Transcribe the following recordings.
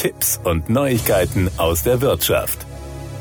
Tipps und Neuigkeiten aus der Wirtschaft.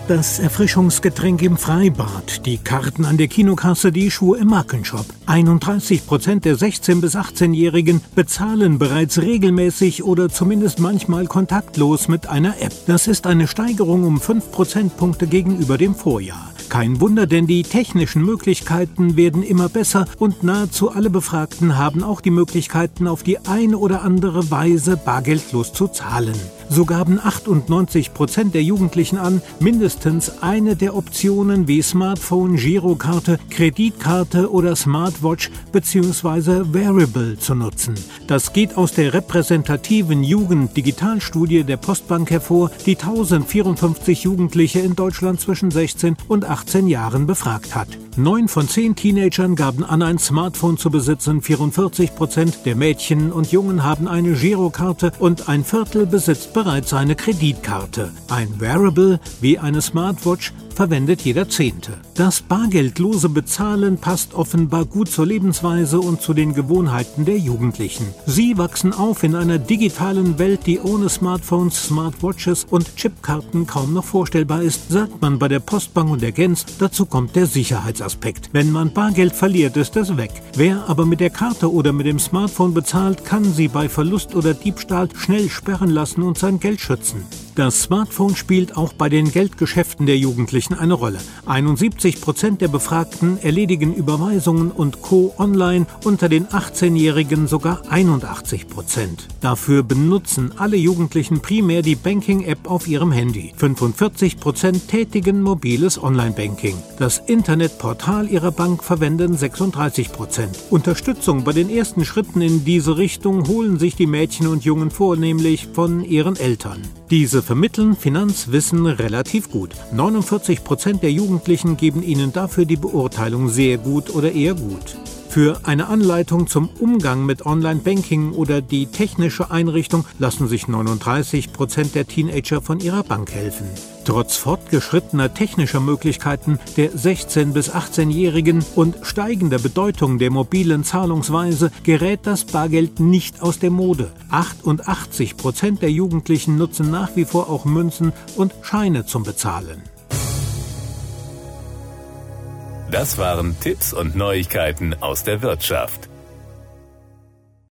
Das Erfrischungsgetränk im Freibad, die Karten an der Kinokasse, die Schuhe im Markenshop. 31 Prozent der 16- bis 18-Jährigen bezahlen bereits regelmäßig oder zumindest manchmal kontaktlos mit einer App. Das ist eine Steigerung um 5 Prozentpunkte gegenüber dem Vorjahr. Kein Wunder, denn die technischen Möglichkeiten werden immer besser und nahezu alle Befragten haben auch die Möglichkeiten, auf die eine oder andere Weise bargeldlos zu zahlen. So gaben 98 Prozent der Jugendlichen an, mindestens eine der Optionen wie Smartphone, Girokarte, Kreditkarte oder Smartwatch bzw. Wearable zu nutzen. Das geht aus der repräsentativen Jugend-Digitalstudie der Postbank hervor, die 1054 Jugendliche in Deutschland zwischen 16 und 18 Jahren befragt hat. Neun von zehn Teenagern gaben an, ein Smartphone zu besitzen, 44 Prozent der Mädchen und Jungen haben eine Girokarte und ein Viertel besitzt bereits eine Kreditkarte. Ein Wearable wie eine Smartwatch verwendet jeder Zehnte. Das bargeldlose Bezahlen passt offenbar gut zur Lebensweise und zu den Gewohnheiten der Jugendlichen. Sie wachsen auf in einer digitalen Welt, die ohne Smartphones, Smartwatches und Chipkarten kaum noch vorstellbar ist, sagt man bei der Postbank und der Gens. Dazu kommt der Sicherheitsaspekt. Wenn man Bargeld verliert, ist es weg. Wer aber mit der Karte oder mit dem Smartphone bezahlt, kann sie bei Verlust oder Diebstahl schnell sperren lassen und sein Geld schützen. Das Smartphone spielt auch bei den Geldgeschäften der Jugendlichen eine Rolle. 71 Prozent der Befragten erledigen Überweisungen und Co. online, unter den 18-Jährigen sogar 81 Prozent. Dafür benutzen alle Jugendlichen primär die Banking-App auf ihrem Handy. 45 Prozent tätigen mobiles Online-Banking. Das Internetportal ihrer Bank verwenden 36 Prozent. Unterstützung bei den ersten Schritten in diese Richtung holen sich die Mädchen und Jungen vornehmlich von ihren Eltern. Diese vermitteln Finanzwissen relativ gut. 49 Prozent der Jugendlichen geben ihnen dafür die Beurteilung sehr gut oder eher gut. Für eine Anleitung zum Umgang mit Online-Banking oder die technische Einrichtung lassen sich 39 Prozent der Teenager von ihrer Bank helfen. Trotz fortgeschrittener technischer Möglichkeiten der 16- bis 18-Jährigen und steigender Bedeutung der mobilen Zahlungsweise gerät das Bargeld nicht aus der Mode. 88 Prozent der Jugendlichen nutzen nach wie vor auch Münzen und Scheine zum Bezahlen. Das waren Tipps und Neuigkeiten aus der Wirtschaft.